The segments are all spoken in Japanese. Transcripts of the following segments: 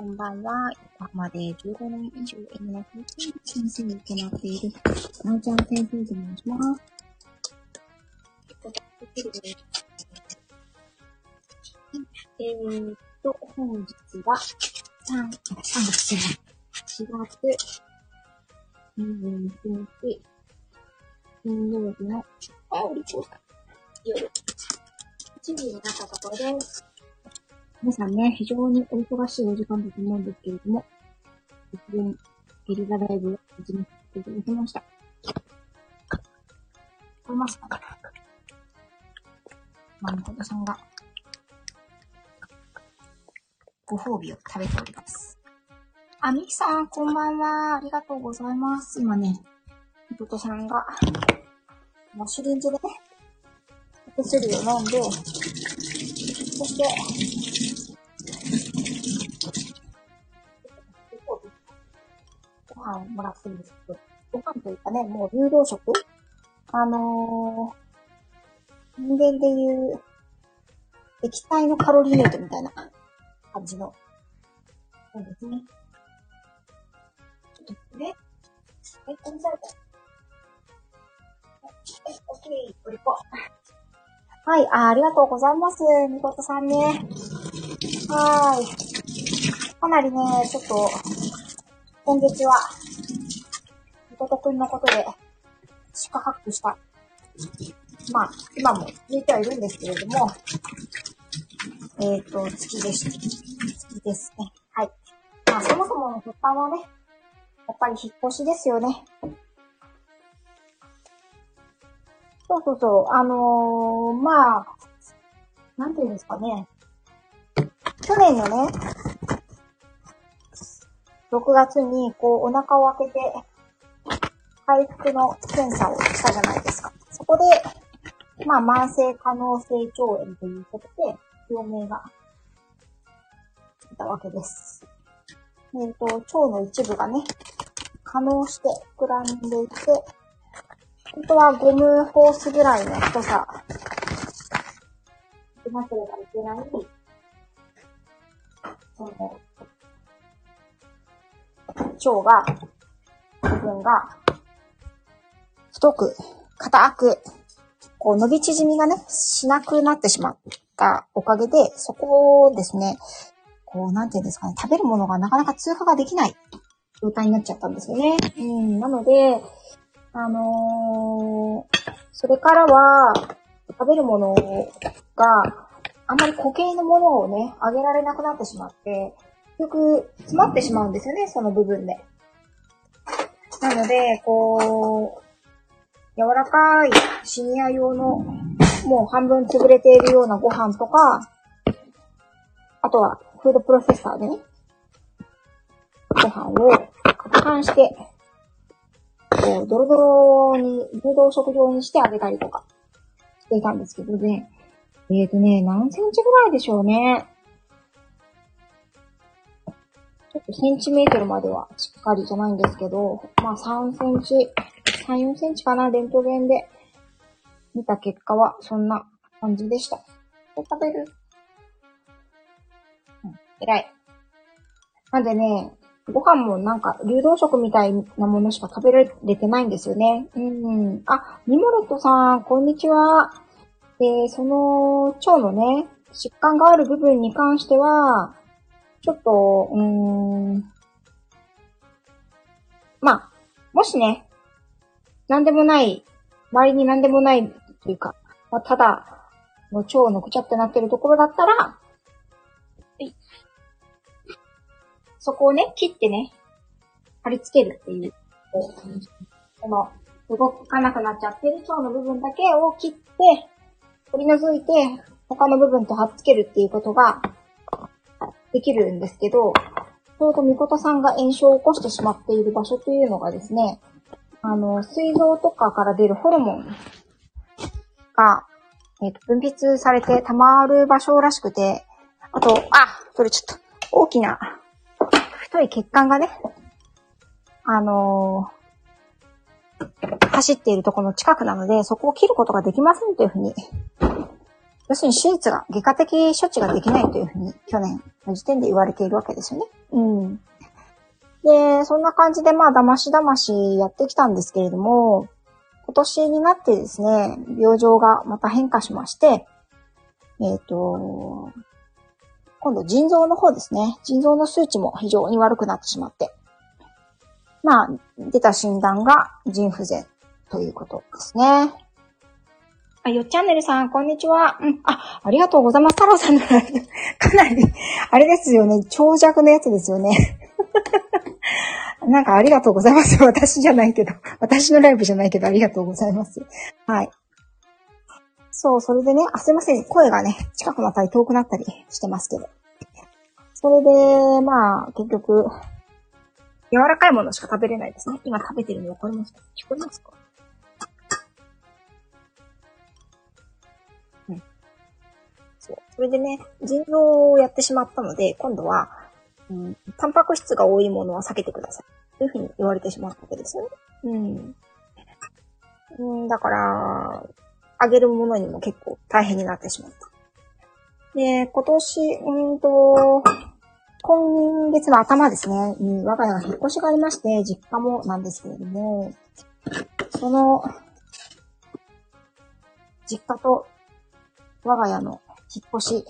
こんばんは。横浜で15年以上英語の先生を行っている、なおちゃん先生と申します。えーっと、本日は、3、3月じゃない、4月21日、金曜日の、あ、おりこ夜、1時になったところです。皆さんね、非常にお忙しいお時間だと思うんですけれども、突然、ゲリラライブを始めさせていただきました。聞こえますかまみことさんが、ご褒美を食べております。あ、みきさん、こんばんは。ありがとうございます。今ね、みことさんが、マッシュリンズでね、お薬を飲んで、そして、ご飯もらってるんですけど、ご飯というかね、もう流動食？あのー、人間でいう、液体のカロリーメイトみたいな感じの、そうですね。ちょっとね、はい、こんにちは。はい、あありがとうございます。みことさんね。はーい。かなりね、ちょっと、今月は、みことくんのことで、四苦八苦した。まあ、今も続いてはいるんですけれども、えっ、と、月でした。月ですね。はい。まあ、そもそもの発端はね、やっぱり引っ越しですよね。そうそうそう。あのー、まあ、なんていうんですかね。去年のね、6月に、こう、お腹を開けて、回復の検査をしたじゃないですか。そこで、まあ、慢性可能性腸炎ということで、病名がついたわけです。えっ、と、腸の一部がね、可能して膨らんでいって、本当はゴムホースぐらいの太さ、でなければいけない、その、腸が、部分が、太く、硬く、こう伸び縮みがね、しなくなってしまったおかげで、そこをですね、こう、なんていうんですかね、食べるものがなかなか通過ができない状態になっちゃったんですよね。うん、なので、あのー、それからは、食べるものが、あんまり固形のものをね、あげられなくなってしまって、局、詰まってしまうんですよね、その部分で。なので、こう、柔らかいシニア用の、もう半分潰れているようなご飯とか、あとは、フードプロセッサーでね、ご飯を攪拌して、こう、ドロドロに、流動食状にしてあげたりとか、していたんですけどね。えっ、ー、とね、何センチぐらいでしょうね。ちょっとセンチメートルまではしっかりじゃないんですけど、まあ3センチ、3、4センチかな、レントゲンで見た結果はそんな感じでした。これ食べるうん、偉い。なんでね、ご飯もなんか流動食みたいなものしか食べられてないんですよね。うん。あ、ミモレットさん、こんにちは。え、その腸のね、疾患がある部分に関しては、ちょっと、うーん。まあ、もしね、なんでもない、周りになんでもないというか、まあ、ただ、の腸のくちゃってなってるところだったら、そこをね、切ってね、貼り付けるっていう、この、動かなくなっちゃってる腸の部分だけを切って、取り除いて、他の部分と貼っつけるっていうことが、できるんですけど、ちょうどみことさんが炎症を起こしてしまっている場所というのがですね、あの、膵臓とかから出るホルモンが、えっ、と、分泌されて溜まる場所らしくて、あと、あ、それちょっと、大きな、太い血管がね、あのー走っているところの近くなので、そこを切ることができませんというふうに、要するに手術が、外科的処置ができないというふうに、去年の時点で言われているわけですよね。うん。で、そんな感じでまあ、だましだましやってきたんですけれども、今年になってですね、病状がまた変化しまして、えっ、ー、と、今度腎臓の方ですね。腎臓の数値も非常に悪くなってしまって。まあ、出た診断が腎不全ということですね。あ、よっチャンネルさん、こんにちは。うん。あ、ありがとうございます。太郎さんのライブ。かなり、あれですよね。長尺のやつですよね。なんかありがとうございます。私じゃないけど。私のライブじゃないけど、ありがとうございます。はい。そう、それでね、あ、すいません。声がね、近くなったり遠くなったりしてますけど。それで、まあ、結局、柔らかいものしか食べれないですね。今食べてるの分かりますか？聞こえますか？そう。それでね、腎臓をやってしまったので、今度は、うん、タンパク質が多いものは避けてください。というふうに言われてしまったわけですよね。うん。うん、だから、あげるものにも結構大変になってしまった。で、今年、うんと、今月の頭ですね、に我が家が引っ越しがありまして、実家もなんですけれども、その、実家と我が家の引っ越し、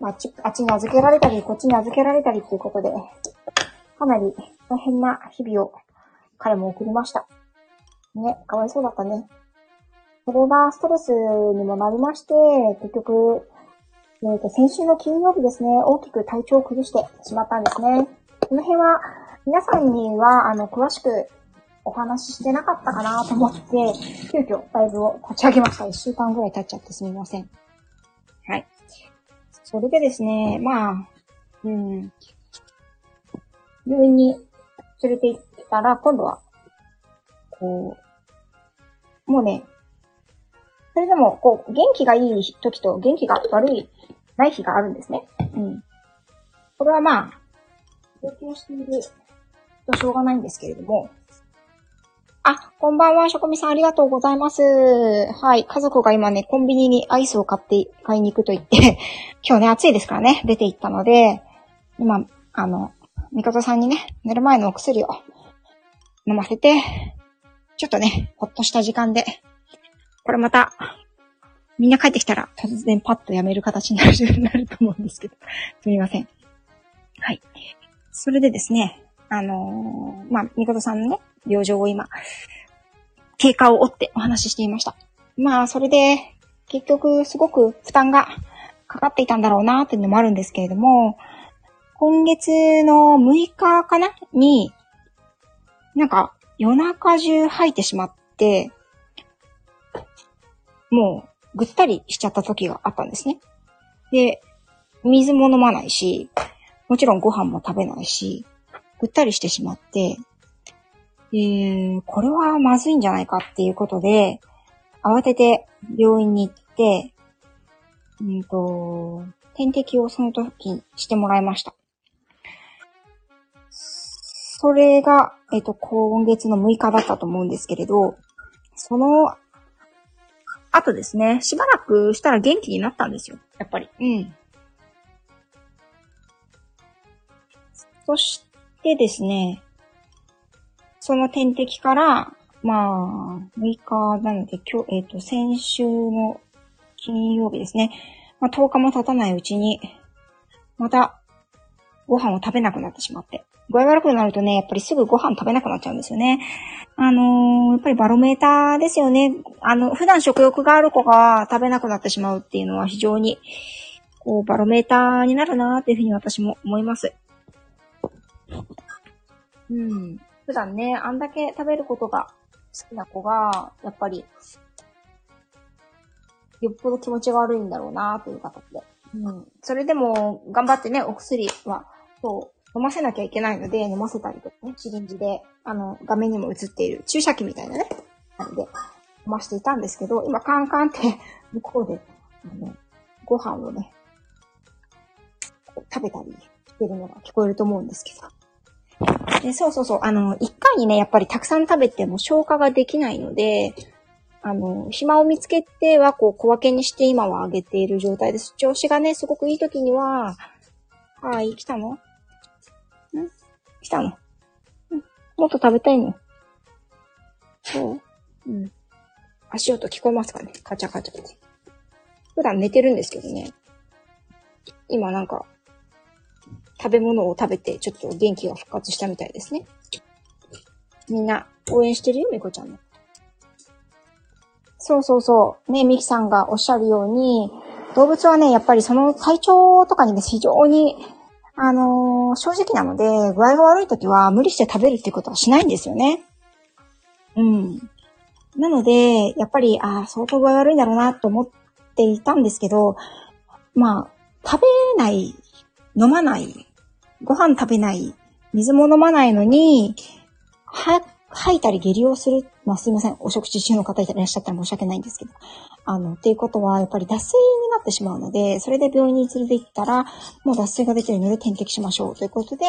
まあ、っち、あっちに預けられたり、こっちに預けられたりっていうことで、かなり大変な日々を彼も送りました。ね、かわいそうだったね。それがストレスにもなりまして、結局、えー、と先週の金曜日ですね、大きく体調を崩してしまったんですね。この辺は、皆さんには、あの、詳しくお話ししてなかったかなと思って、急遽ライブを立ち上げました。一週間ぐらい経っちゃってすみません。はい。それでですね、まあ、うん、病院に連れて行ったら、今度は、こう、もうね、それでも、こう、元気がいい時と元気が悪い、ない日があるんですね。うん。これはまあ、病気をしているとしょうがないんですけれども。あ、こんばんは、しょこみさんありがとうございます。はい。家族が今ね、コンビニにアイスを買って、買いに行くと言って、今日ね、暑いですからね、出て行ったので、今、あの、みかとさんにね、寝る前のお薬を飲ませて、ちょっとね、ほっとした時間で、これまた、みんな帰ってきたら突然パッとやめる形に なると思うんですけど。すみません。はい。それでですね、あのー、まあ、みことさんのね、病状を今、経過を追ってお話ししていました。まあ、それで、結局、すごく負担がかかっていたんだろうな、っていうのもあるんですけれども、今月の6日かなに、なんか、夜中中吐いてしまって、もうぐったりしちゃった時があったんですね。で、水も飲まないし、もちろんご飯も食べないし、ぐったりしてしまって、えー、これはまずいんじゃないかっていうことで、慌てて病院に行って、うんと、点滴をその時にしてもらいました。それが、えっ、と、今月の6日だったと思うんですけれど、そのあとですね、しばらくしたら元気になったんですよ。やっぱり。うん。そしてですね、その点滴から、まあ、6日なので、今日、えっ、ー、と、先週の金曜日ですね。まあ、10日も経たないうちに、また、ご飯を食べなくなってしまって。具合悪くなるとね、やっぱりすぐご飯食べなくなっちゃうんですよね。あのー、やっぱりバロメーターですよね。あの、普段食欲がある子が食べなくなってしまうっていうのは非常に、こう、バロメーターになるなーっていうふうに私も思います。うん。普段ね、あんだけ食べることが好きな子が、やっぱり、よっぽど気持ちが悪いんだろうなという形で。うん。それでも、頑張ってね、お薬は、そう、飲ませなきゃいけないので、飲ませたりとかね、シリンジで、あの、画面にも映っている注射器みたいなね、なので、飲ましていたんですけど、今カンカンって 向こうで、あの、ご飯をね、食べたりしてるのが聞こえると思うんですけど。でそうそうそう、あの、一回にね、やっぱりたくさん食べても消化ができないので、あの、暇を見つけては、こう、小分けにして今はあげている状態です。調子がね、すごくいい時には、はい、来たの？ん？来たの、ん、もっと食べたいの？そううん。足音聞こえますかね？カチャカチャって。普段寝てるんですけどね。今なんか、食べ物を食べてちょっと元気が復活したみたいですね。みんな応援してるよ、みこちゃんの。そうそうそう。ね、ミキさんがおっしゃるように、動物はね、やっぱりその体調とかにね、非常に、あのー、正直なので、具合が悪い時は無理して食べるっていうことはしないんですよね。うん。なので、やっぱり、ああ、相当具合悪いんだろうなと思っていたんですけど、まあ、食べない、飲まない、ご飯食べない、水も飲まないのに、は、吐いたり下痢をする。まあすいません。お食事中の方いらっしゃったら申し訳ないんですけど。あの、っていうことは、やっぱり脱水になってしまうので、それで病院に連れて行ったら、もう脱水が出てるので点滴しましょう。ということで、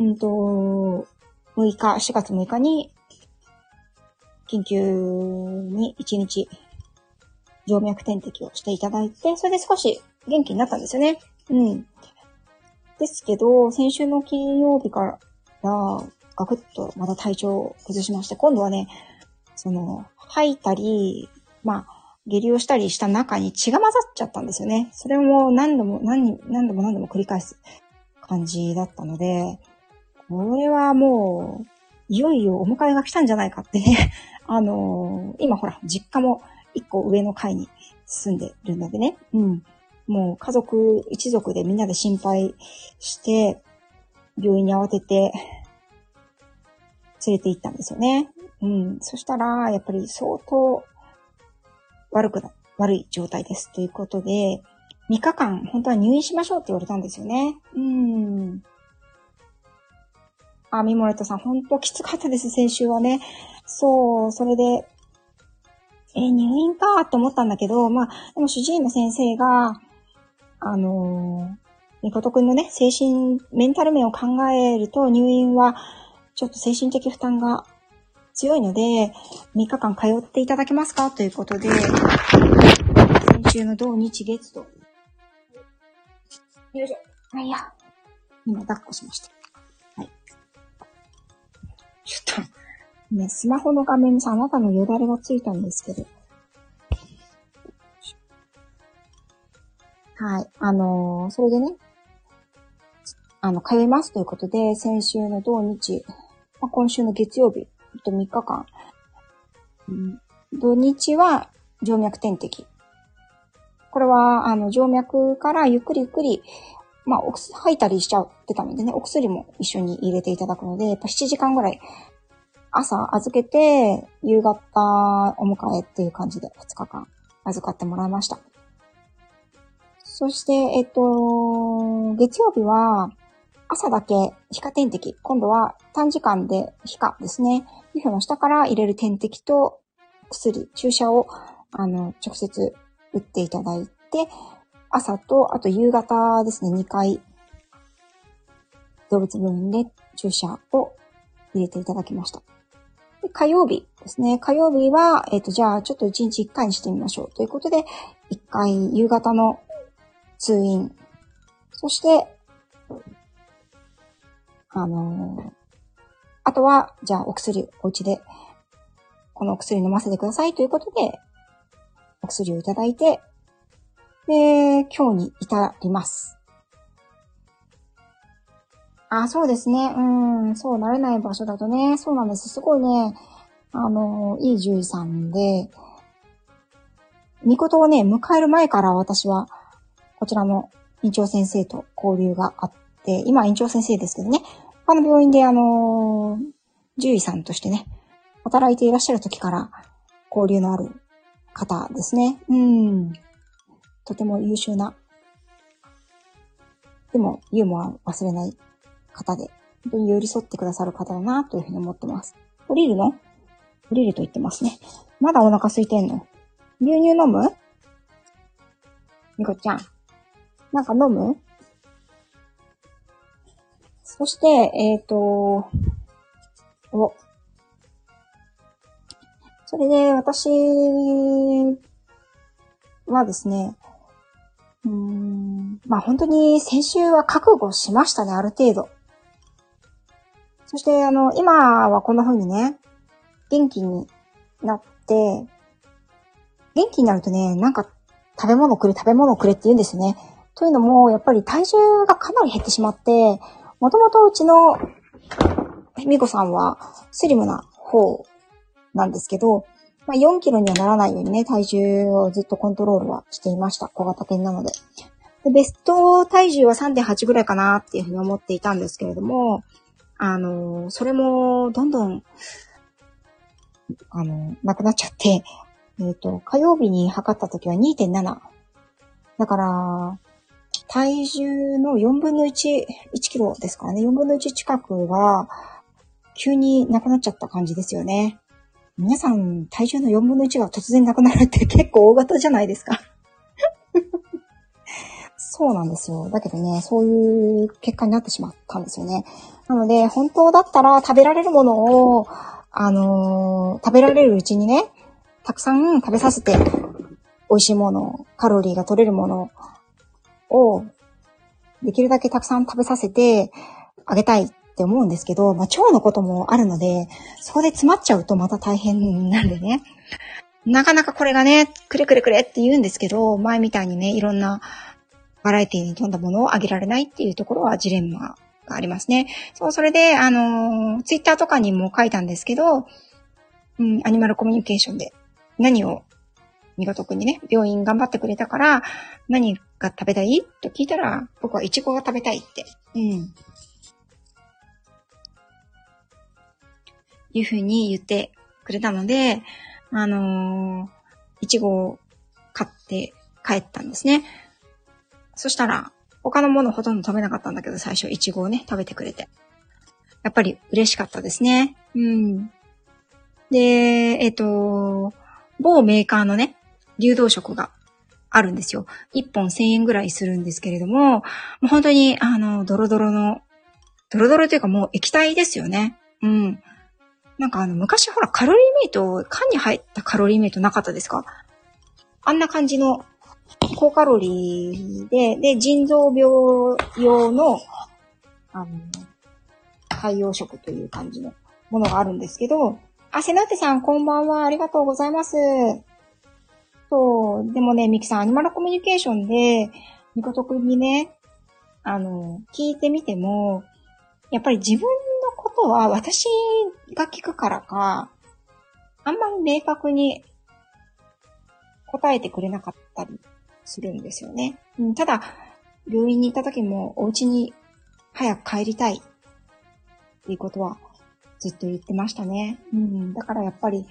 うんと、6日、4月6日に、緊急に1日、静脈点滴をしていただいて、それで少し元気になったんですよね。うん。ですけど、先週の金曜日から、ガクッとまた体調を崩しまして、今度はね、その、吐いたり、まあ、下痢をしたりした中に血が混ざっちゃったんですよね。それも何度も何、何度も何度も繰り返す感じだったので、これはもう、いよいよお迎えが来たんじゃないかってね。あのー、今ほら、実家も一個上の階に住んでるのでね。うん。もう家族、一族でみんなで心配して、病院に慌てて、連れて行ったんですよね。うん。そしたら、やっぱり相当悪くな、悪い状態です。ということで、3日間、本当は入院しましょうって言われたんですよね。うん。あ、ミモレットさん、本当きつかったです、先週はね。そう、それで、え入院かと思ったんだけど、まあ、でも主治医の先生が、あのー、みことくんのね、精神、メンタル面を考えると入院はちょっと精神的負担が強いので、3日間通っていただけますか？ということで、先週の土日月と。よいしょ。あ、いや。今抱っこしました。はい。ちょっと、ね、スマホの画面にさ、あなたのよだれがついたんですけど。はい。あのー、それでね、あの、通いますということで、先週の土日、まあ、今週の月曜日と3日間、うん、土日は静脈点滴。これは、あの、静脈からゆっくりゆっくり、まあ、お薬、吐いたりしちゃってたのでね、お薬も一緒に入れていただくので、やっぱ7時間ぐらい、朝預けて、夕方お迎えっていう感じで2日間預かってもらいました。そして、えっと、月曜日は、朝だけ皮下点滴。今度は短時間で皮下ですね。皮膚の下から入れる点滴と薬、注射を、あの、直接打っていただいて、朝と、あと夕方ですね、2回、動物病院で注射を入れていただきました。で火曜日ですね。火曜日は、えっ、ー、と、じゃあ、ちょっと1日1回にしてみましょう。ということで、1回夕方の通院。そして、あのー、あとは、じゃあお薬、お家で、このお薬飲ませてくださいということで、お薬をいただいて、で、今日に至ります。あ、そうですね。うん、そうなれない場所だとね、そうなんです。すごいね、あの、いい獣医さんで、見事をね、迎える前から私は、こちらの院長先生と交流があって、今院長先生ですけどね、他の病院であの獣医さんとしてね、働いていらっしゃる時から交流のある方ですね。うん。とても優秀な、でもユーモア忘れない方で、本当に寄り添ってくださる方だなというふうに思ってます。降りるの？降りると言ってますね。まだお腹空いてんの？牛乳飲む？みこちゃん。なんか飲む？そして、えっ、ー、と、お。それで、私はですね、うーん、まあ本当に先週は覚悟しましたね、ある程度。そして、あの、今はこんな風にね、元気になって、元気になるとね、なんか食べ物くれ、食べ物くれって言うんですね。というのも、やっぱり体重がかなり減ってしまって、もともとうちのみこさんはスリムな方なんですけど、まあ、4キロにはならないようにね、体重をずっとコントロールはしていました。小型犬なので。でベスト体重は3.8ぐらいかなっていうふうに思っていたんですけれども、あの、それもどんどん、あの、なくなっちゃって、えっ、ー、と、火曜日に測った時は2.7。だから、体重の4分の1、1キロですからね、4分の1近くが、急になくなっちゃった感じですよね。皆さん、体重の4分の1が突然なくなるって 結構大型じゃないですか そうなんですよ。だけどね、そういう結果になってしまったんですよね。なので、本当だったら食べられるものを、あのー、食べられるうちにね、たくさん食べさせて、美味しいもの、カロリーが取れるものを、できるだけたくさん食べさせてあげたいって思うんですけど、まあ、腸のこともあるので、そこで詰まっちゃうとまた大変なんでね。なかなかこれがね、くれくれくれって言うんですけど、前みたいにね、いろんなバラエティに富んだものをあげられないっていうところはジレンマがありますね。そう、それで、あの、ツイッターとかにも書いたんですけど、うん、アニマルコミュニケーションで何を、みごとくんにね、病院頑張ってくれたから、何が食べたい？と聞いたら、僕はイチゴが食べたいって、うん。いうふうに言ってくれたので、あのー、いちごを買って帰ったんですね。そしたら、他のものほとんど食べなかったんだけど、最初、いちごをね、食べてくれて。やっぱり嬉しかったですね。うん。で、えっ、ー、と、某メーカーのね、流動食があるんですよ。1本1000円ぐらいするんですけれども、もう本当に、あの、ドロドロの、ドロドロというかもう液体ですよね。うん。なんかあの、昔ほらカロリーメイト、缶に入ったカロリーメイトなかったですか？あんな感じの高カロリーで、で、腎臓病用の、あの、海洋食という感じのものがあるんですけど、あ、セナテさん、こんばんは。ありがとうございます。そう、でもね、ミキさん、アニマルコミュニケーションで、ミコト君にね、あの、聞いてみても、やっぱり自分のことは私が聞くからか、あんまり明確に答えてくれなかったりするんですよね。うん、ただ、病院に行った時もお家に早く帰りたいっていうことはずっと言ってましたね。うん、だからやっぱり、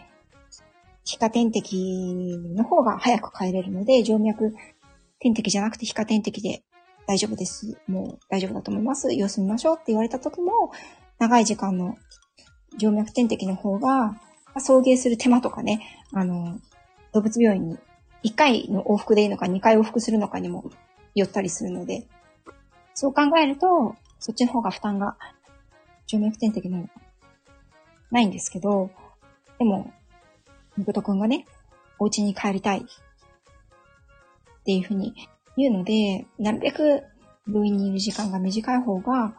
皮下点滴の方が早く帰れるので、静脈点滴じゃなくて皮下点滴で大丈夫です。もう大丈夫だと思います。様子見ましょうって言われた時も、長い時間の静脈点滴の方が、送迎する手間とかね、あの、動物病院に1回の往復でいいのか2回往復するのかにも寄ったりするので、そう考えると、そっちの方が負担が、静脈点滴のないんですけど、でも、みことくんがね、お家に帰りたいっていうふうに言うので、なるべく病院にいる時間が短い方が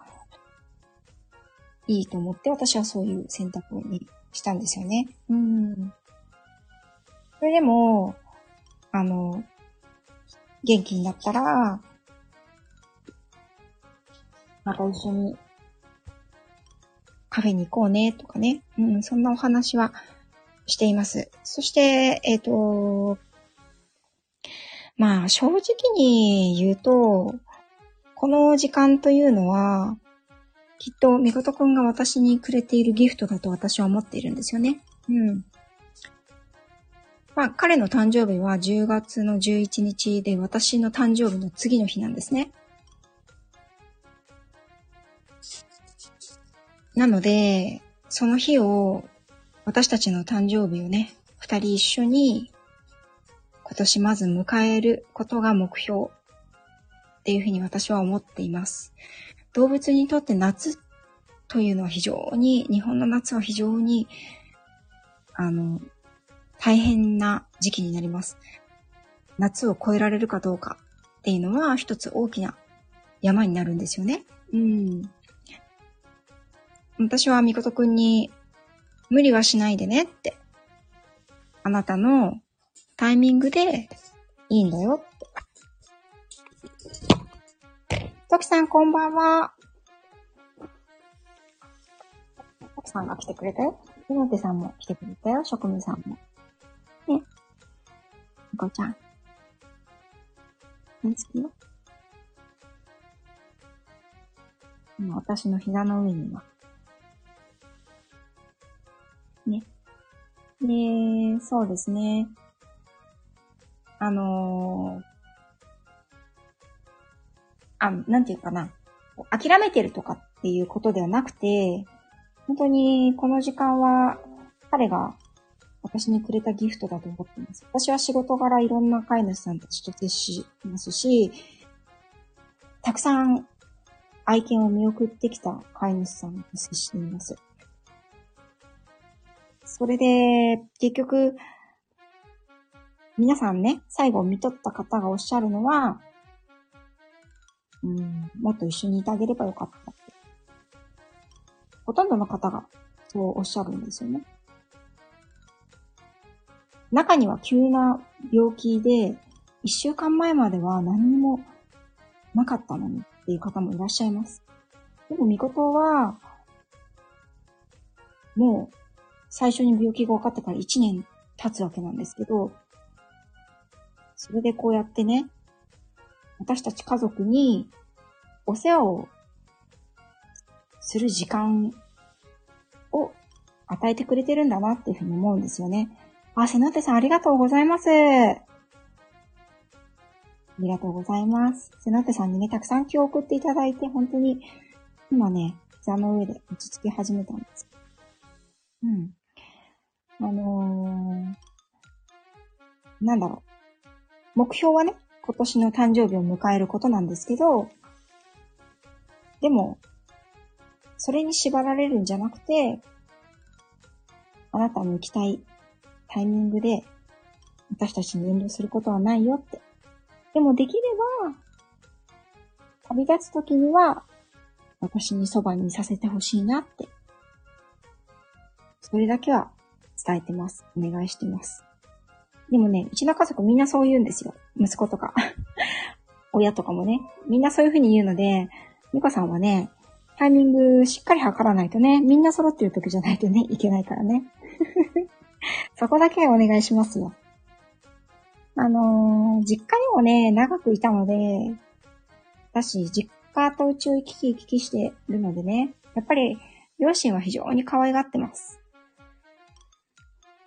いいと思って私はそういう選択にしたんですよね。うん。それでも、あの、元気になったら、また一緒にカフェに行こうねとかね。うん、そんなお話はしています。そして、えっ、ー、と、まあ、正直に言うと、この時間というのは、きっと、みことくんが私にくれているギフトだと私は思っているんですよね。うん。まあ、彼の誕生日は10月の11日で私の誕生日の次の日なんですね。なので、その日を、私たちの誕生日をね、二人一緒に、今年まず迎えることが目標っていうふうに私は思っています。動物にとって夏というのは非常に、日本の夏は非常に、あの、大変な時期になります。夏を越えられるかどうかっていうのは一つ大きな山になるんですよね。うん。私はみことくんに、無理はしないでねって。あなたのタイミングでいいんだよって。トキさんこんばんは。トキさんが来てくれたよ。岩手さんも来てくれたよ。職務さんも。ね。みこちゃん。大好きよ。今私の膝の上には。ね。で、そうですね。あのー、あ、なんていうかな。諦めてるとかっていうことではなくて、本当にこの時間は彼が私にくれたギフトだと思ってます。私は仕事柄いろんな飼い主さんたちと接しますし、たくさん愛犬を見送ってきた飼い主さんと接しています。それで、結局、皆さんね、最後見とった方がおっしゃるのは、うん、もっと一緒にいてあげればよかったって。ほとんどの方がそうおっしゃるんですよね。中には急な病気で、一週間前までは何もなかったのにっていう方もいらっしゃいます。でも、みことは、もう、最初に病気が分かってから1年経つわけなんですけど、それでこうやってね、私たち家族にお世話をする時間を与えてくれてるんだなっていうふうに思うんですよね。あ、セナテさんありがとうございます。ありがとうございます。セナテさんにね、たくさん今日送っていただいて、本当に、今ね、座の上で落ち着き始めたんです。うん。あのー、なんだろう。目標はね、今年の誕生日を迎えることなんですけど、でも、それに縛られるんじゃなくて、あなたの行きたいタイミングで、私たちに遠慮することはないよってでもできれば、旅立つ時には、私にそばにいさせてほしいなって。それだけは伝えてます。お願いしてます。でもね、うちの家族みんなそう言うんですよ。息子とか。親とかもね。みんなそういう風に言うので、ミコさんはね、タイミングしっかり測らないとね、みんな揃ってる時じゃないとね、いけないからね。そこだけお願いしますよ。あのー、実家にもね、長くいたので、私、実家とうちを行き来行き来してるのでね、やっぱり、両親は非常に可愛がってます。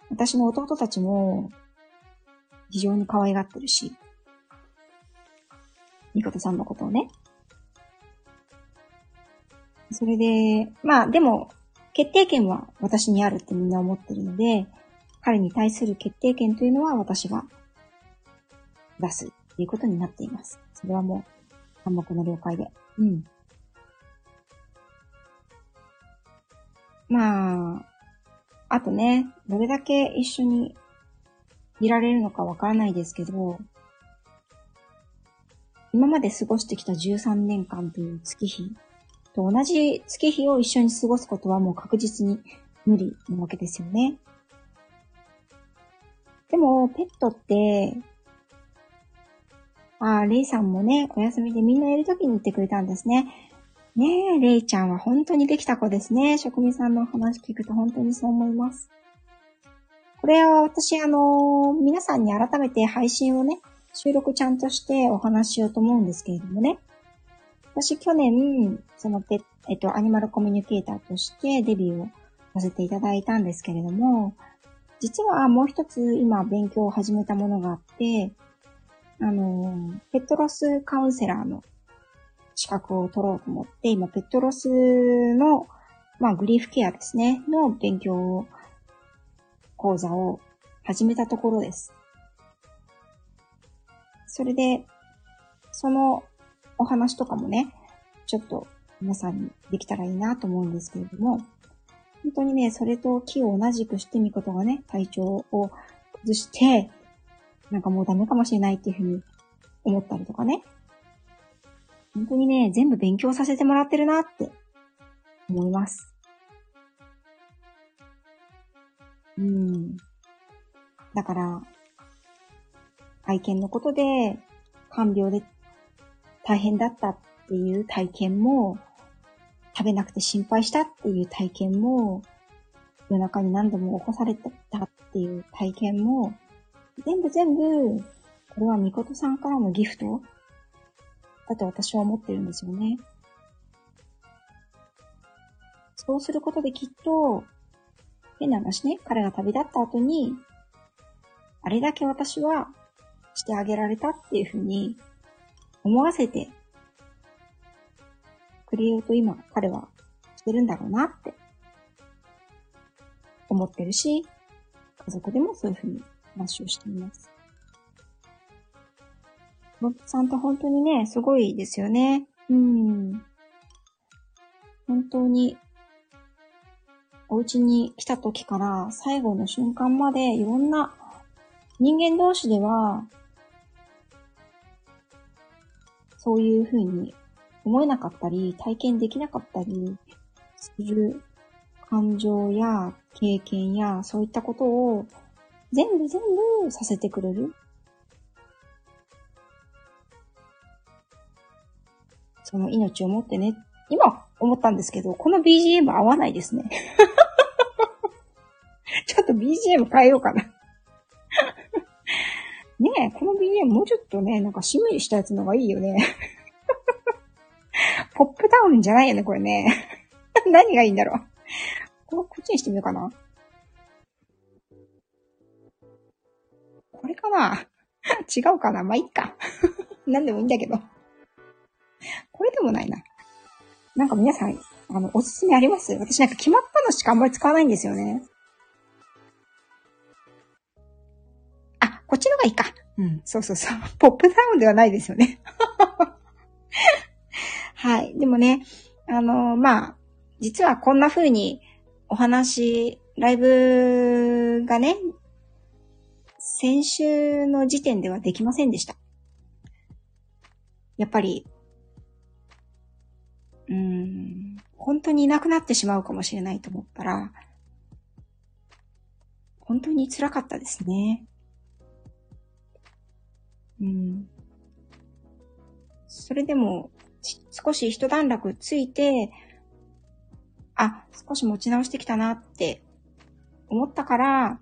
私の弟たちも、非常に可愛がってるし、みことさんのことをね。それで、まあでも、決定権は私にあるってみんな思ってるので、彼に対する決定権というのは私が出すっていうことになっています。それはもう暗黙の了解で。うん。まあ、あとね、どれだけ一緒にいられるのかわからないですけど、今まで過ごしてきた13年間という月日と同じ月日を一緒に過ごすことはもう確実に無理なわけですよね。でも、ペットってああ、レイさんもね、お休みでみんないる時に言ってくれたんですね。ねえ、レイちゃんは本当にできた子ですね。職人さんの話聞くと本当にそう思います。これは私、あのー、皆さんに改めて配信をね、収録ちゃんとしてお話しようと思うんですけれどもね。私、去年、その、えっと、アニマルコミュニケーターとしてデビューをさせていただいたんですけれども、実はもう一つ今勉強を始めたものがあって、あの、ペットロスカウンセラーの資格を取ろうと思って、今、ペットロスの、まあ、グリーフケアですね、の勉強を講座を始めたところです。それで、そのお話とかもね、ちょっと皆さんにできたらいいなと思うんですけれども、本当にね、それと気を同じくしてみことがね、体調を崩して、なんかもうダメかもしれないっていうふうに思ったりとかね。本当にね、全部勉強させてもらってるなって思います。うん。だから、愛犬のことで、看病で大変だったっていう体験も、食べなくて心配したっていう体験も、夜中に何度も起こされたっていう体験も、全部全部、これはみことさんからのギフトだと私は思ってるんですよね。そうすることできっと、変な話ね、彼が旅立った後に、あれだけ私はしてあげられたっていうふうに思わせてくれようと今彼はしてるんだろうなって思ってるし、家族でもそういうふうに話をしています。ロップさんって本当にね、すごいですよね。うん。本当に、お家に来た時から最後の瞬間までいろんな人間同士では、そういうふうに思えなかったり、体験できなかったりする感情や経験やそういったことを全部全部させてくれる。その命を持ってね。今思ったんですけど、この BGM 合わないですね。ちょっと BGM 変えようかな。ねえ、この BGM もうちょっとね、なんかしんみりしたやつのがいいよね。ポップダウンじゃないよね、これね。何がいいんだろう。ここっちにしてみようかな。これかな違うかなまあ、いっか。何でもいいんだけど。これでもないな。なんか皆さん、あの、おすすめあります？私なんか決まったのしかあんまり使わないんですよね。あ、こっちのがいいか。うん、そうそうそう。ポップダウンではないですよね。はい。でもね、あのまあ、実はこんな風にお話、ライブがね、先週の時点ではできませんでした。やっぱり、うん、本当にいなくなってしまうかもしれないと思ったら、本当に辛かったですね。うん。それでも、少し一段落ついて、あ、少し持ち直してきたなって思ったから、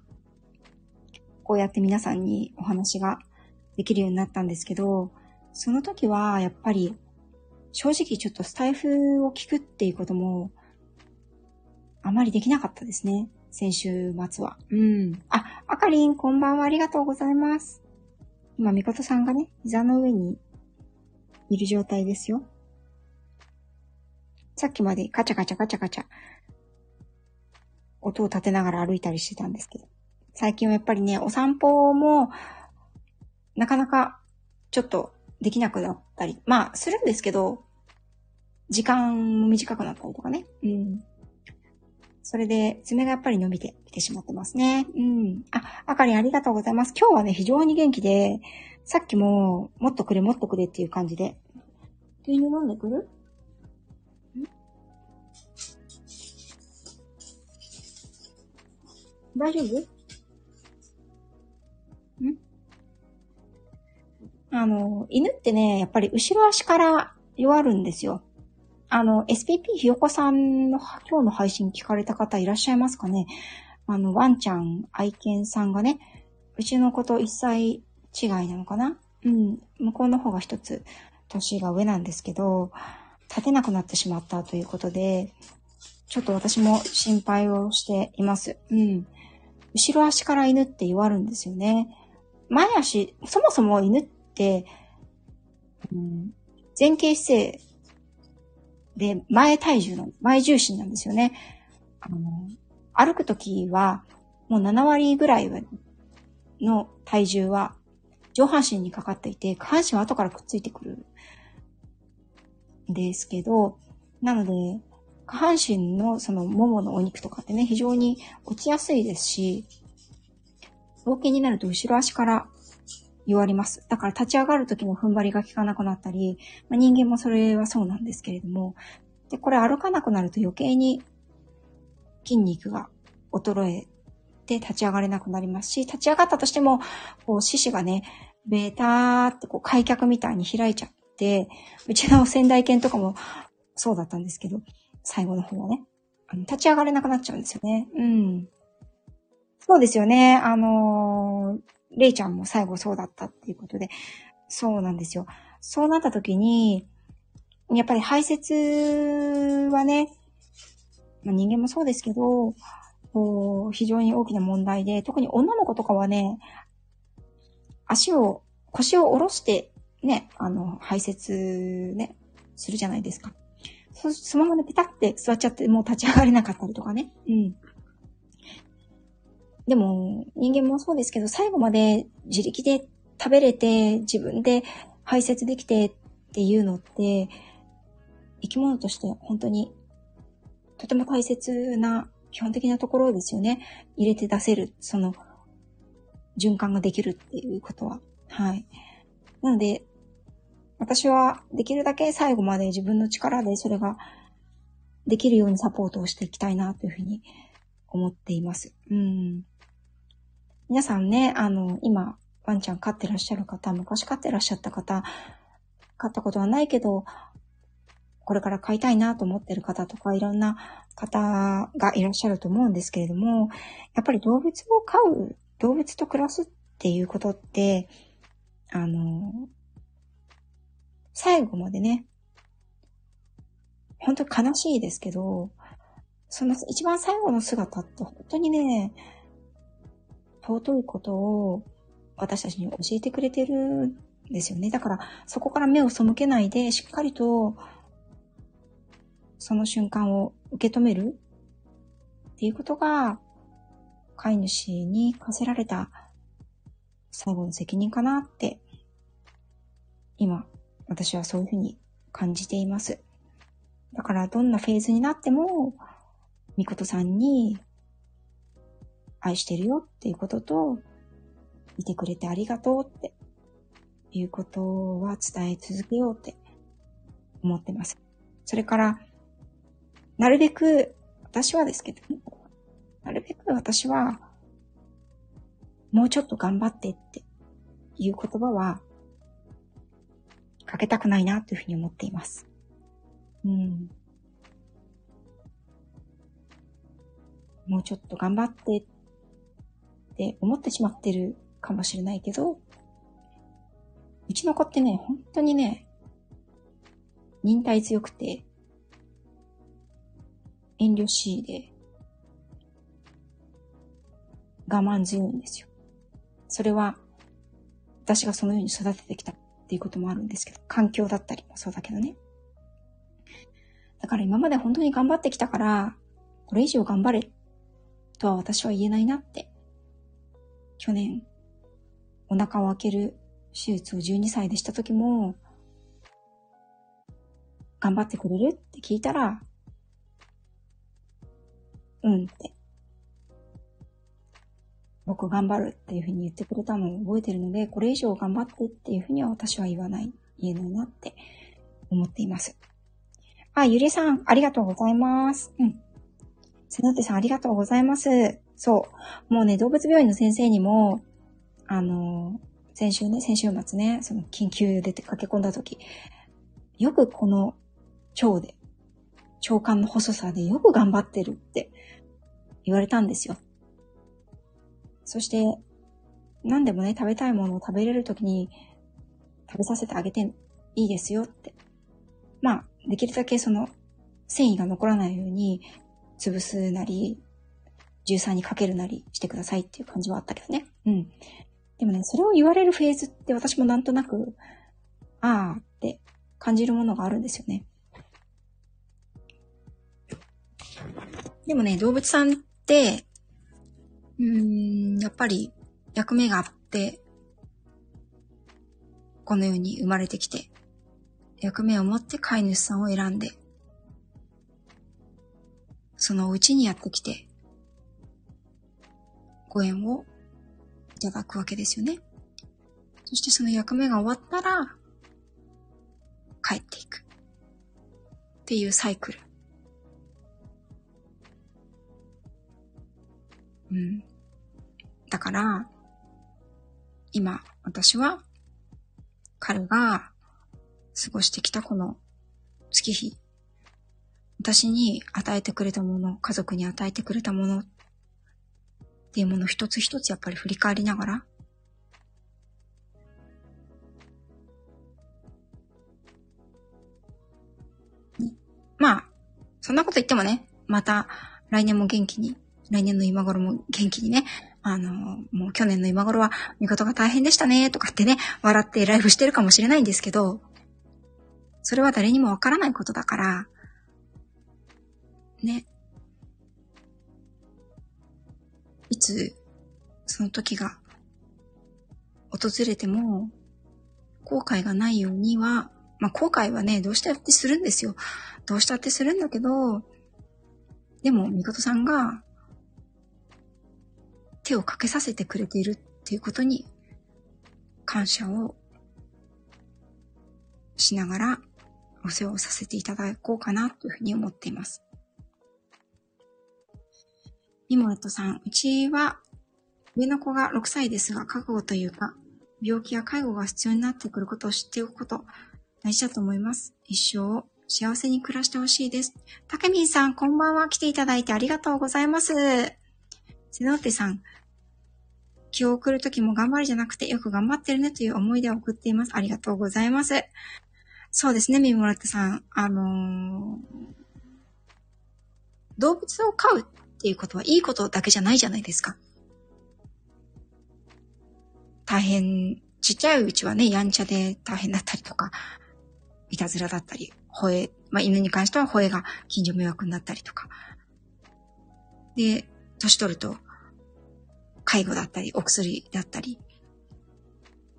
こうやって皆さんにお話ができるようになったんですけど、その時はやっぱり正直ちょっとスタイフを聞くっていうこともあまりできなかったですね。先週末は。うん。あ、あかりん、こんばんは。ありがとうございます。今、みことさんがね、膝の上にいる状態ですよ。さっきまでカチャカチャカチャカチャ、音を立てながら歩いたりしてたんですけど。最近はやっぱりね、お散歩も、なかなか、ちょっとできなくなったり、まあ、するんですけど、時間も短くなったりとかね。うん。それで、爪がやっぱり伸びてきてしまってますね。うん。あ、あかりんありがとうございます。今日はね、非常に元気で、さっきも、もっとくれ、もっとくれっていう感じで。牛乳飲んでくる？ん？大丈夫？あの、犬ってね、やっぱり後ろ足から弱るんですよ。あの、SPP ひよこさんの今日の配信聞かれた方いらっしゃいますかねあの、ワンちゃん、愛犬さんがね、うちの子と一歳違いなのかなうん。向こうの方が一つ年が上なんですけど、立てなくなってしまったということで、ちょっと私も心配をしています。うん。後ろ足から犬って弱るんですよね。前足、そもそも犬って、うん、前傾姿勢で前体重の、前重心なんですよね。あの、歩くときは、もう7割ぐらいの体重は上半身にかかっていて、下半身は後からくっついてくるんですけど、なので、下半身のそのもものお肉とかってね、非常に落ちやすいですし、冒険になると後ろ足から弱ります。だから立ち上がる時も踏ん張りが効かなくなったり、まあ、人間もそれはそうなんですけれども、で、これ歩かなくなると余計に筋肉が衰えて立ち上がれなくなりますし、立ち上がったとしても、こう、獅子がね、ベーターってこう開脚みたいに開いちゃって、うちの仙台犬とかもそうだったんですけど、最後の方はね、あの立ち上がれなくなっちゃうんですよね。うん。そうですよね。あのー、レイちゃんも最後そうだったっていうことで、そうなんですよ。そうなった時に、やっぱり排泄はね、まあ、人間もそうですけど、こう、非常に大きな問題で、特に女の子とかはね、足を、腰を下ろして、ね、あの、排泄ね、するじゃないですか。そ、そのままでピタって座っちゃって、もう立ち上がれなかったりとかね。うん。でも、人間もそうですけど、最後まで自力で食べれて、自分で排泄できてっていうのって、生き物として本当にとても大切な基本的なところですよね。入れて出せる、その、循環ができるっていうことは。はい。なので、私はできるだけ最後まで自分の力でそれができるようにサポートをしていきたいなというふうに思っています。うん。皆さんね、あの、今、ワンちゃん飼ってらっしゃる方、昔飼ってらっしゃった方、飼ったことはないけど、これから飼いたいなと思ってる方とか、いろんな方がいらっしゃると思うんですけれども、やっぱり動物を飼う、動物と暮らすっていうことって、あの、最後までね、本当に悲しいですけど、その一番最後の姿って本当にね、尊いことを私たちに教えてくれてるんですよね。だから、そこから目を背けないで、しっかりとその瞬間を受け止めるっていうことが、飼い主に課せられた最後の責任かなって、今、私はそういうふうに感じています。だからどんなフェーズになっても、みことさんに愛してるよっていうことと、いてくれてありがとうっていうことは伝え続けようって思ってます。それから、なるべく、私はですけどね、なるべく私は、もうちょっと頑張ってっていう言葉は、かけたくないなというふうに思っています。うん。もうちょっと頑張ってっって思ってしまってるかもしれないけど、うちの子ってね、本当にね、忍耐強くて、遠慮しいで、我慢強いんですよ。それは、私がそのように育ててきたっていうこともあるんですけど、環境だったりもそうだけどね。だから今まで本当に頑張ってきたから、これ以上頑張れとは私は言えないなって。去年、お腹を開ける手術を12歳でした時も、頑張ってくれるって聞いたら、うんって。僕頑張るっていうふうに言ってくれたのを覚えてるので、これ以上頑張ってっていうふうには私は言わない、言えないなって思っています。あ、ゆりさん、ありがとうございます。うん。せのてさん、ありがとうございます。そう。もうね、動物病院の先生にも、あの、先週ね、先週末ね、その緊急で駆け込んだ時、よくこの腸で、腸管の細さでよく頑張ってるって言われたんですよ。そして、何でもね、食べたいものを食べれるときに食べさせてあげていいですよって。まあ、できるだけその繊維が残らないように潰すなり、重酸にかけるなりしてくださいっていう感じはあったけどね。うん。でもね、それを言われるフェーズって私もなんとなく、ああって感じるものがあるんですよね。でもね、動物さんって、うーん、やっぱり役目があって、この世に生まれてきて、役目を持って飼い主さんを選んで、そのうちにやってきて、ご縁をいただくわけですよね。そしてその役目が終わったら、帰っていく。っていうサイクル。うん。だから、今、私は、彼が過ごしてきたこの月日、私に与えてくれたもの、家族に与えてくれたものっっていうもの一つ一つやっぱり振り返りながら、まあ、そんなこと言ってもね、また来年も元気に、来年の今頃も元気にね、あの、もう去年の今頃は、見事が大変でしたね、とかってね、笑ってライブしてるかもしれないんですけど、それは誰にもわからないことだから、ね。いつ、その時が、訪れても、後悔がないようには、まあ、後悔はね、どうしたってするんですよ。どうしたってするんだけど、でも、みことさんが、手をかけさせてくれているっていうことに、感謝をしながら、お世話をさせていただこうかなというふうに思っています。ミモレットさん、うちは上の子が6歳ですが、覚悟というか、病気や介護が必要になってくることを知っておくこと、大事だと思います。一生幸せに暮らしてほしいです。たけみんさん、こんばんは。来ていただいてありがとうございます。セノーテさん、気を送るときも頑張るじゃなくて、よく頑張ってるねという思い出を送っています。ありがとうございます。そうですね、ミモラットさん。あのー、動物を飼うっていうことはいいことだけじゃないじゃないですか。大変、ちっちゃいうちはね、やんちゃで大変だったりとか、いたずらだったり、吠え、まあ、犬に関しては吠えが近所迷惑になったりとか。で、年取ると、介護だったり、お薬だったり、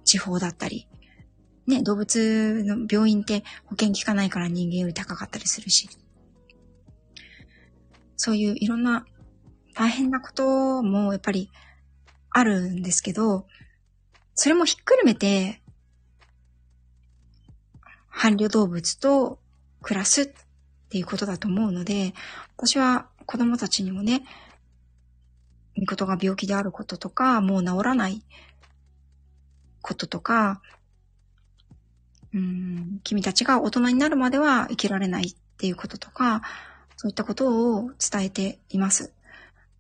地方だったり、ね、動物の病院って保険効かないから人間より高かったりするし。そういういろんな大変なこともやっぱりあるんですけど、それもひっくるめて、伴侶動物と暮らすっていうことだと思うので、私は子供たちにもね、見事が病気であることとか、もう治らないこととか、うん、君たちが大人になるまでは生きられないっていうこととか、そういったことを伝えています。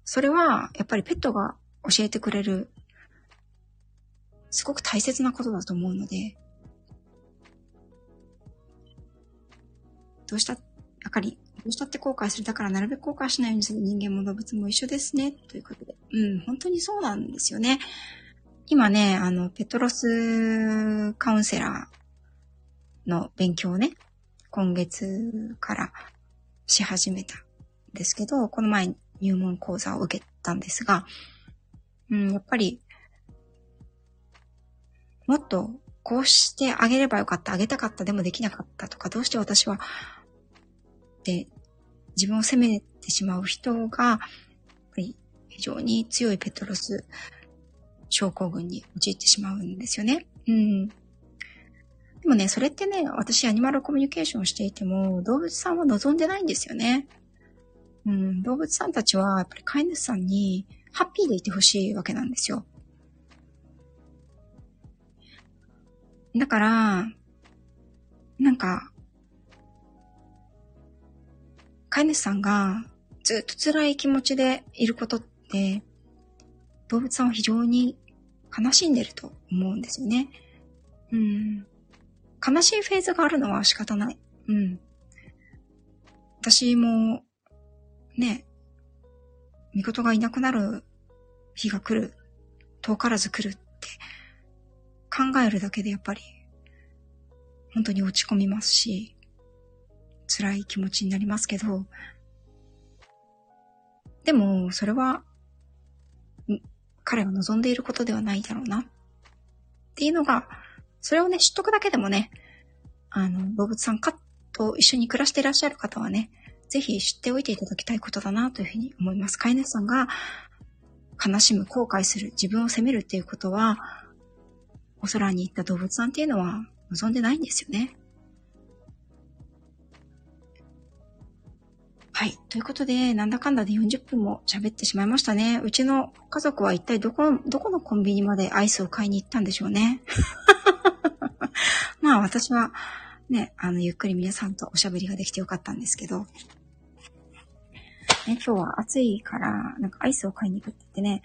それは、やっぱりペットが教えてくれる、すごく大切なことだと思うので、どうした、やっぱり、どうしたって後悔する。だからなるべく後悔しないようにする人間も動物も一緒ですね。ということで。うん、本当にそうなんですよね。今ね、あの、ペトロスカウンセラーの勉強をね、今月からし始めたんですけど、この前入門講座を受けたんですが、うん、やっぱり、もっとこうしてあげればよかった、あげたかった、でもできなかったとか、どうして私はで、自分を責めてしまう人が、やっぱり非常に強いペトロス症候群に陥ってしまうんですよね。うん。でもね、それってね、私アニマルコミュニケーションをしていても、動物さんは望んでないんですよね。うん、動物さんたちは、やっぱり飼い主さんにハッピーでいてほしいわけなんですよ。だから、なんか、飼い主さんがずっと辛い気持ちでいることって、動物さんは非常に悲しんでると思うんですよね。うん。悲しいフェーズがあるのは仕方ない。うん。私も、ね、見事がいなくなる日が来る、遠からず来るって考えるだけでやっぱり、本当に落ち込みますし、辛い気持ちになりますけど、でも、それは、彼が望んでいることではないだろうな。っていうのが、それをね、知っとくだけでもね、あの、動物さんかと一緒に暮らしていらっしゃる方はね、ぜひ知っておいていただきたいことだなというふうに思います。飼い主さんが悲しむ、後悔する、自分を責めるっていうことは、お空に行った動物さんっていうのは望んでないんですよね。はい。ということで、なんだかんだで40分も喋ってしまいましたね。うちの家族は一体どこ、どこのコンビニまでアイスを買いに行ったんでしょうね。まあ私はね、あの、ゆっくり皆さんとおしゃべりができてよかったんですけど、ね、今日は暑いから、なんかアイスを買いに行くって言ってね、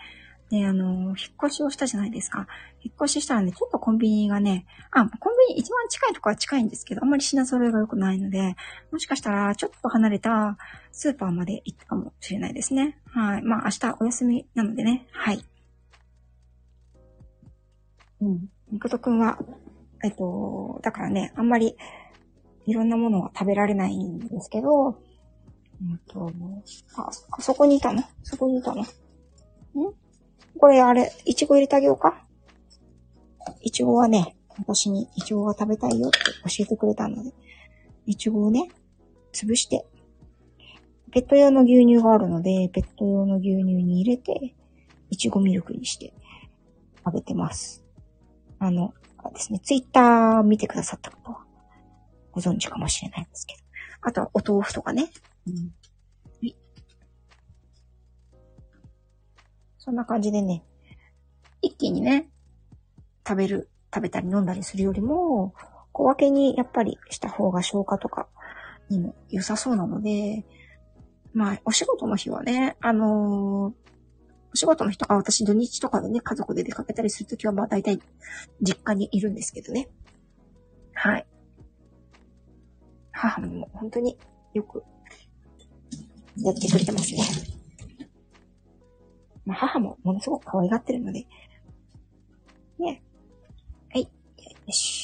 で、あの、引っ越しをしたじゃないですか。引っ越ししたらね、ちょっとコンビニがね、あ、コンビニ一番近いとこは近いんですけど、あんまり品揃えが良くないので、もしかしたらちょっと離れたスーパーまで行ったかもしれないですね。はい。まあ明日お休みなのでね、はい。うん。みことくんは、えっと、だからね、あんまりいろんなものは食べられないんですけど、うんと、あ、あそこにいたの？そこにいたの？ん？これあれ、いちご入れてあげようか？いちごはね、私にいちごが食べたいよって教えてくれたので、いちごをね、潰して、ペット用の牛乳があるので、ペット用の牛乳に入れて、いちごミルクにしてあげてます。あの、ですね、ツイッター見てくださった方はご存知かもしれないんですけど。あとはお豆腐とかね。うん。そんな感じでね、一気にね、食べる、食べたり飲んだりするよりも、小分けにやっぱりした方が消化とかにも良さそうなので、まあ、お仕事の日はね、あのー、お仕事の日とか私土日とかでね、家族で出かけたりするときはまあ大体実家にいるんですけどね。はい。母も本当によくやってくれてますね。まあ、母もものすごく可愛がってるので。ね。はい。よし。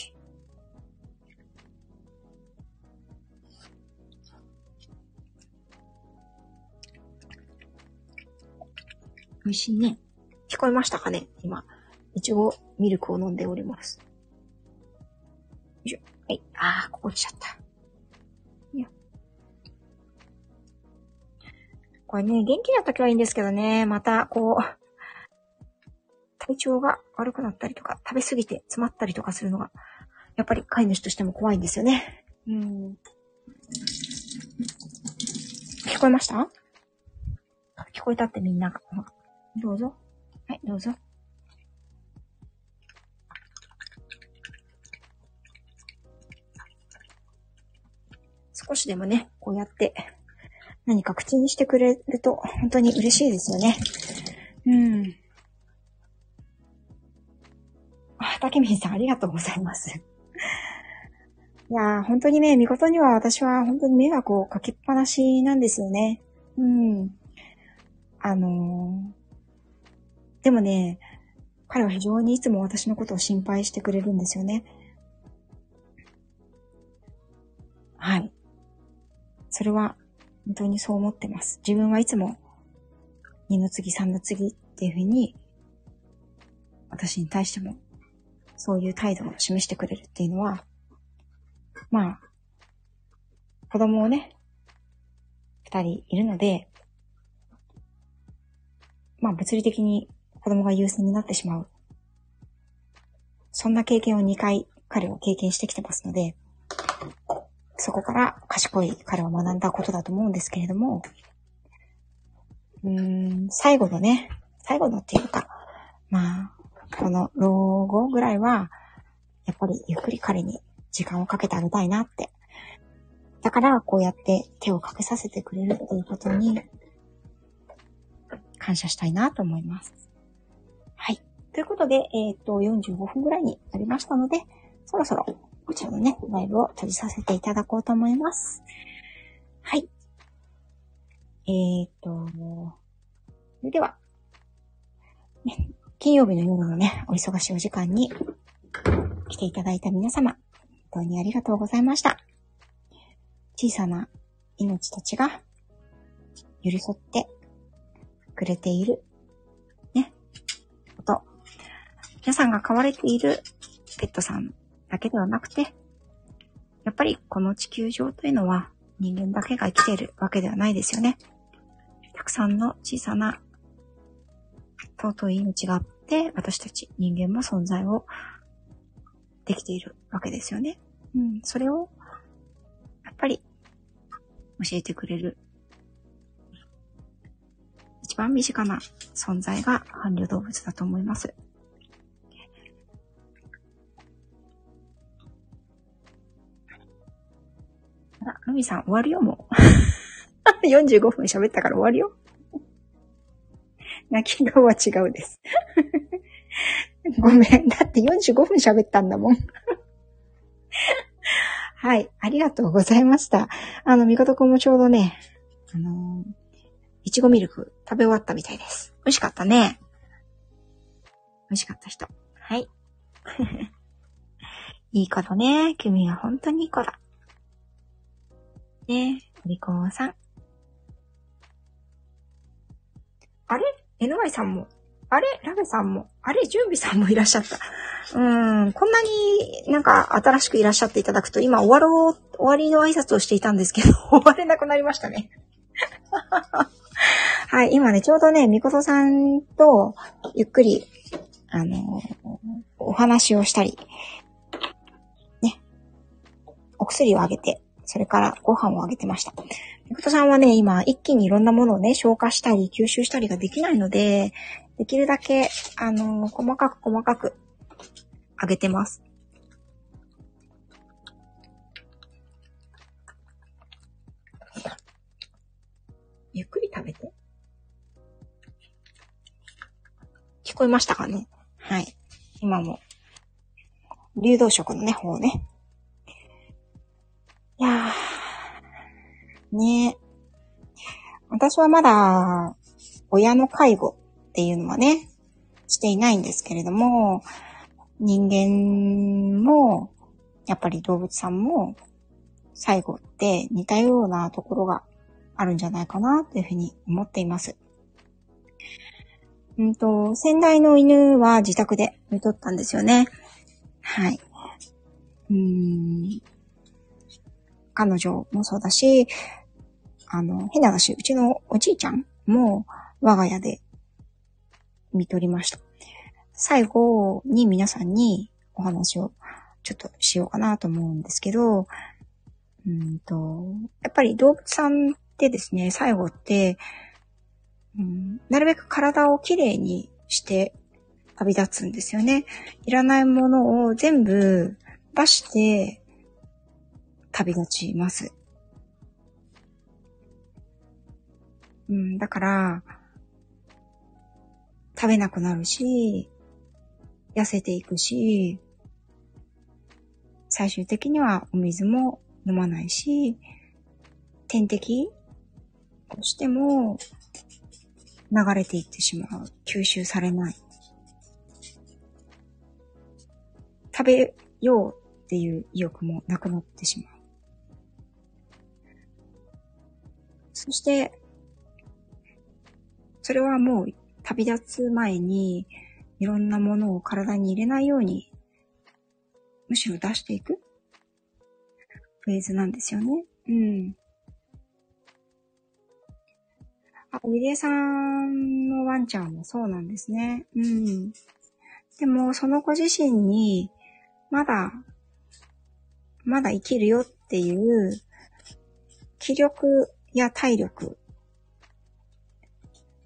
美味しいね。聞こえましたかね？今、いちごミルクを飲んでおります。よいしょ。はい。あー、ここ来ちゃった。これね、元気な時はいいんですけどね、また、こう、体調が悪くなったりとか、食べ過ぎて詰まったりとかするのが、やっぱり飼い主としても怖いんですよね。うん。聞こえました？聞こえたってみんなが。どうぞ。はい、どうぞ。少しでもね、こうやって何か口にしてくれると本当に嬉しいですよね。うん。あ、たけみんさんありがとうございます。いやー、本当にね、見事には私は本当に迷惑をかけっぱなしなんですよね。うん。あのー、でもね、彼は非常にいつも私のことを心配してくれるんですよね。はい。それは本当にそう思ってます。自分はいつも、二の次、三の次っていうふうに、私に対しても、そういう態度を示してくれるっていうのは、まあ、子供をね、二人いるので、まあ物理的に子供が優先になってしまう。そんな経験を2回彼は経験してきてますので、そこから賢い彼は学んだことだと思うんですけれども、うーん、最後のね、最後のっていうか、まあ、この老後ぐらいは、やっぱりゆっくり彼に時間をかけてあげたいなって。だから、こうやって手をかけさせてくれるっていうことに、感謝したいなと思います。はい。ということで、えっ、ー、と、45分ぐらいになりましたので、そろそろこちらのね、ライブを閉じさせていただこうと思います。はい。えーと、それでは、ね、金曜日の夜のね、お忙しいお時間に来ていただいた皆様、本当にありがとうございました。小さな命たちが寄り添ってくれている、皆さんが飼われているペットさんだけではなくて、やっぱりこの地球上というのは人間だけが生きているわけではないですよね。たくさんの小さな尊い命があって、私たち人間も存在をできているわけですよね。うん、それを、やっぱり教えてくれる一番身近な存在が伴侶動物だと思います。あら、ルミさん終わるよ、もう。45分喋ったから終わるよ。泣き顔は違うです。ごめん。だって45分喋ったんだもん。はい。ありがとうございました。あの、みことくんもちょうどね、あのー、いちごミルク食べ終わったみたいです。美味しかったね。美味しかった人。はい。いい子だね。君は本当にいい子だ。ねえ、お利口さん。あれ ?NY さんも。あれ？ラベさんも。あれ？準備さんもいらっしゃった。うん、こんなになんか新しくいらっしゃっていただくと、今終わろう、終わりの挨拶をしていたんですけど、終われなくなりましたね。はい、今ね、ちょうどね、みことさんと、ゆっくり、あのお話をしたり、ね、お薬をあげて、それからご飯をあげてました。みことさんはね、今、一気にいろんなものをね、消化したり、吸収したりができないので、できるだけ、あの細かく細かく、あげてます。ゆっくり食べて。聞こえましたかね？はい。今も、流動食のね、方ね。いやー、ね私はまだ、親の介護っていうのはね、していないんですけれども、人間も、やっぱり動物さんも、最後って似たようなところがあるんじゃないかなというふうに思っています。うんと、先代の犬は自宅で見とったんですよね。はい。うん。彼女もそうだし、あの、変な話、うちのおじいちゃんも我が家で見とりました。最後に皆さんにお話をちょっとしようかなと思うんですけど、うんと、やっぱり動物さんでですね、最後って、うん、なるべく体をきれいにして旅立つんですよね。いらないものを全部出して旅立ちます。うん、だから、食べなくなるし、痩せていくし、最終的にはお水も飲まないし、点滴としても流れていってしまう。吸収されない。食べようっていう意欲もなくなってしまう。そして、それはもう旅立つ前にいろんなものを体に入れないように、むしろ出していくフェーズなんですよね。うん。あ、ゆりえさんのワンちゃんもそうなんですね。うん。でも、その子自身に、まだ、まだ生きるよっていう、気力や体力、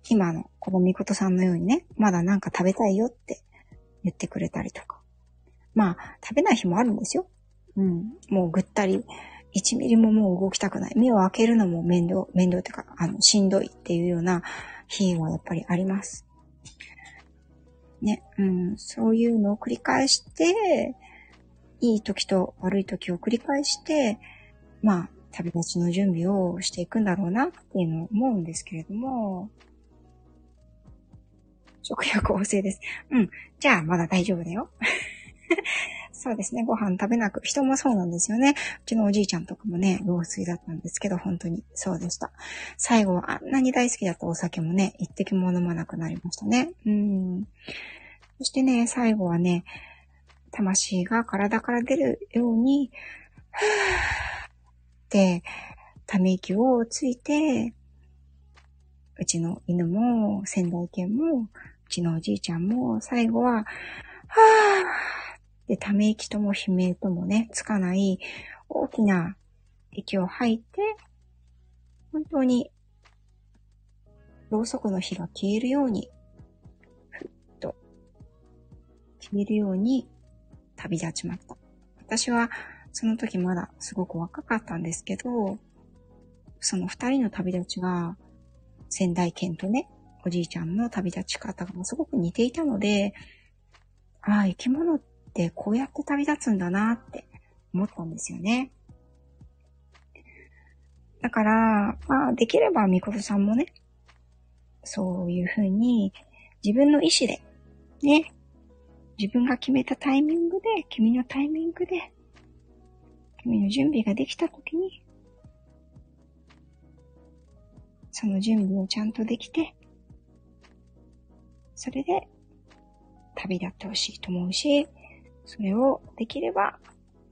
今のこのみことさんのようにね、まだなんか食べたいよって言ってくれたりとか。まあ、食べない日もあるんですよ。うん。もうぐったり1ミリももう動きたくない。目を開けるのも面倒、面倒っていうか、あの、しんどいっていうような日はやっぱりあります。ね、うん、そういうのを繰り返して、いい時と悪い時を繰り返して、まあ、旅立ちの準備をしていくんだろうなっていうのを思うんですけれども、食欲旺盛です。うん。じゃあ、まだ大丈夫だよ。そうですね。ご飯食べなく、人もそうなんですよね。うちのおじいちゃんとかもね、老衰だったんですけど、本当にそうでした。最後はあんなに大好きだったお酒もね、一滴も飲まなくなりましたね。うん。そしてね、最後はね、魂が体から出るように、ふーって、ため息をついて、うちの犬も、仙台犬も、うちのおじいちゃんも、最後は、はぁで、ため息とも悲鳴ともね、つかない大きな息を吐いて、本当にろうそくの火が消えるように、ふっと、消えるように旅立ちました。私はその時まだすごく若かったんですけど、その二人の旅立ちが、仙台県とね、おじいちゃんの旅立ち方がすごく似ていたので、ああ、生き物ってこうやって旅立つんだなって思ったんですよね。だから、まあ、できれば、みことさんもね、そういうふうに、自分の意志で、ね、自分が決めたタイミングで、君のタイミングで、君の準備ができたときに、その準備をちゃんとできて、それで旅立ってほしいと思うし、それをできれば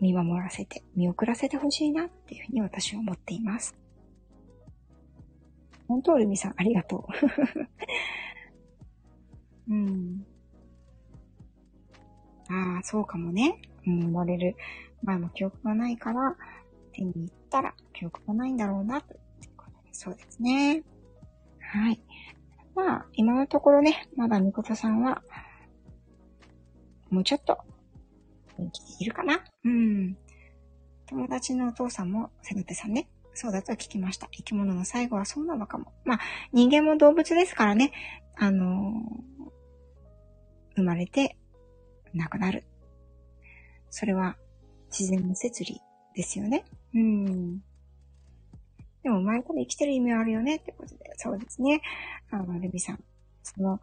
見守らせて、見送らせてほしいなっていうふうに私は思っています。本当、ルミさん、ありがとう。うん。ああ、そうかもね。うん、生まれる前も記憶がないから、手に行ったら記憶がないんだろうな、ということで、そうですね。はい。まあ、今のところね、まだみことさんは、もうちょっと、元気でいるかなうん。友達のお父さんも、せぐてさんね、そうだと聞きました。生き物の最後はそうなのかも。まあ、人間も動物ですからね、あのー、生まれて亡くなる。それは自然の摂理ですよね。うん。でも生まれたら生きてる意味はあるよねってことで、そうですね。あの、ルビさん、その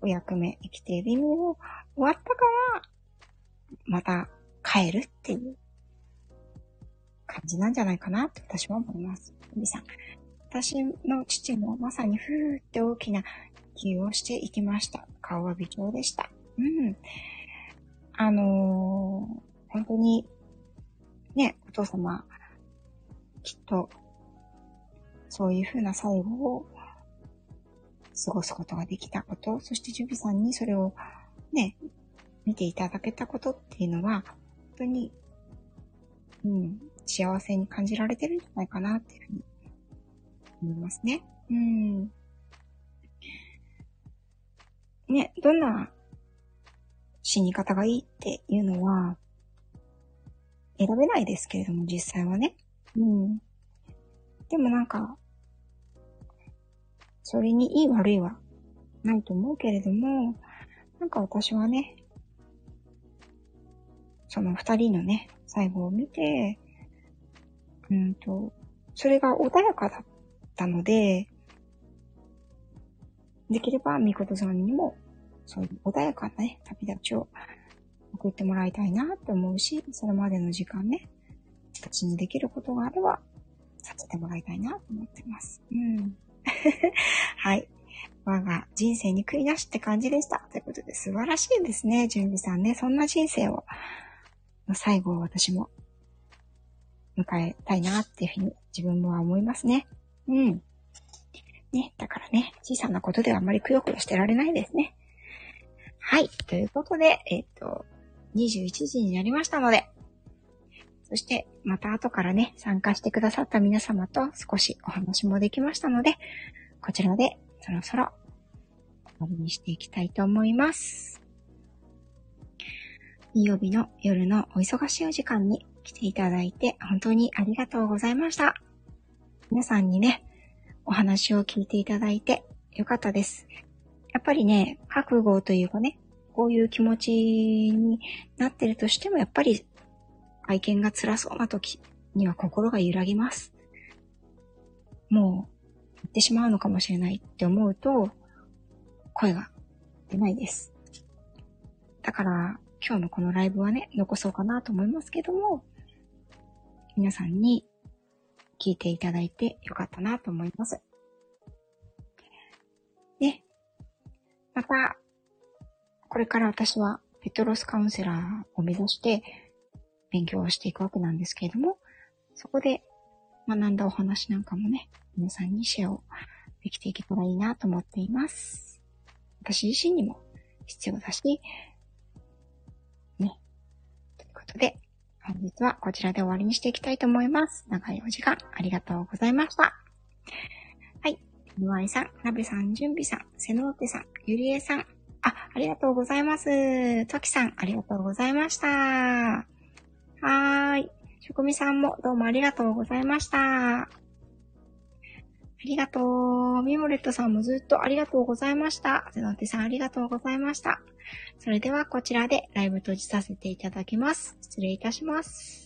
お役目、生きている意味を終わったから、また帰るっていう感じなんじゃないかなって私は思います。ルビさん。私の父もまさにふーって大きな気をしていきました。顔は微調でした。うん。あのー、本当に、ね、お父様、きっと、そういうふうな最後を過ごすことができたこと、そしてジュビさんにそれをね、見ていただけたことっていうのは、本当に、うん、幸せに感じられてるんじゃないかなっていうふうに思いますね。うん。ね、どんな死に方がいいっていうのは、選べないですけれども、実際はね。うん。でもなんか、それにいい悪いはないと思うけれども、なんか私はね、その二人のね、最後を見て、うんと、それが穏やかだったので、できれば、みことさんにも、そういう穏やかなね、旅立ちを送ってもらいたいなって思うし、それまでの時間ね、私にできることがあれば、させてもらいたいなと思ってます。うん。はい。我が人生に悔いなしって感じでした。ということで素晴らしいですね、準備さんね。そんな人生を、の最後を私も迎えたいなっていうふうに自分もは思いますね。うん。ね、だからね、小さなことではあまりくよくよしてられないですね。はい。ということで、えっ、と、21時になりましたので、そして、また後からね、参加してくださった皆様と少しお話もできましたので、こちらでそろそろ終わりにしていきたいと思います。金曜日の夜のお忙しいお時間に来ていただいて本当にありがとうございました。皆さんにね、お話を聞いていただいてよかったです。やっぱりね、覚悟というかね、こういう気持ちになってるとしても、やっぱり愛犬が辛そうな時には心が揺らぎます。もう、言ってしまうのかもしれないって思うと、声が出ないです。だから、今日のこのライブはね、残そうかなと思いますけども、皆さんに聞いていただいてよかったなと思います。ね。また、これから私はペトロスカウンセラーを目指して勉強をしていくわけなんですけれども、そこで学んだお話なんかもね、皆さんにシェアをできていけたらいいなと思っています。私自身にも必要だし、ね。ということで、本日はこちらで終わりにしていきたいと思います。長いお時間ありがとうございました。はい。ぬわいさん、なべさん、じゅんびさん、せのうてさん、ゆりえさん。あ、ありがとうございます。ときさん、ありがとうございました。はーい。しょくみさんもどうもありがとうございました。ありがとう。ミモレットさんもずっとありがとうございました。せのてさんありがとうございました。それではこちらでライブ閉じさせていただきます。失礼いたします。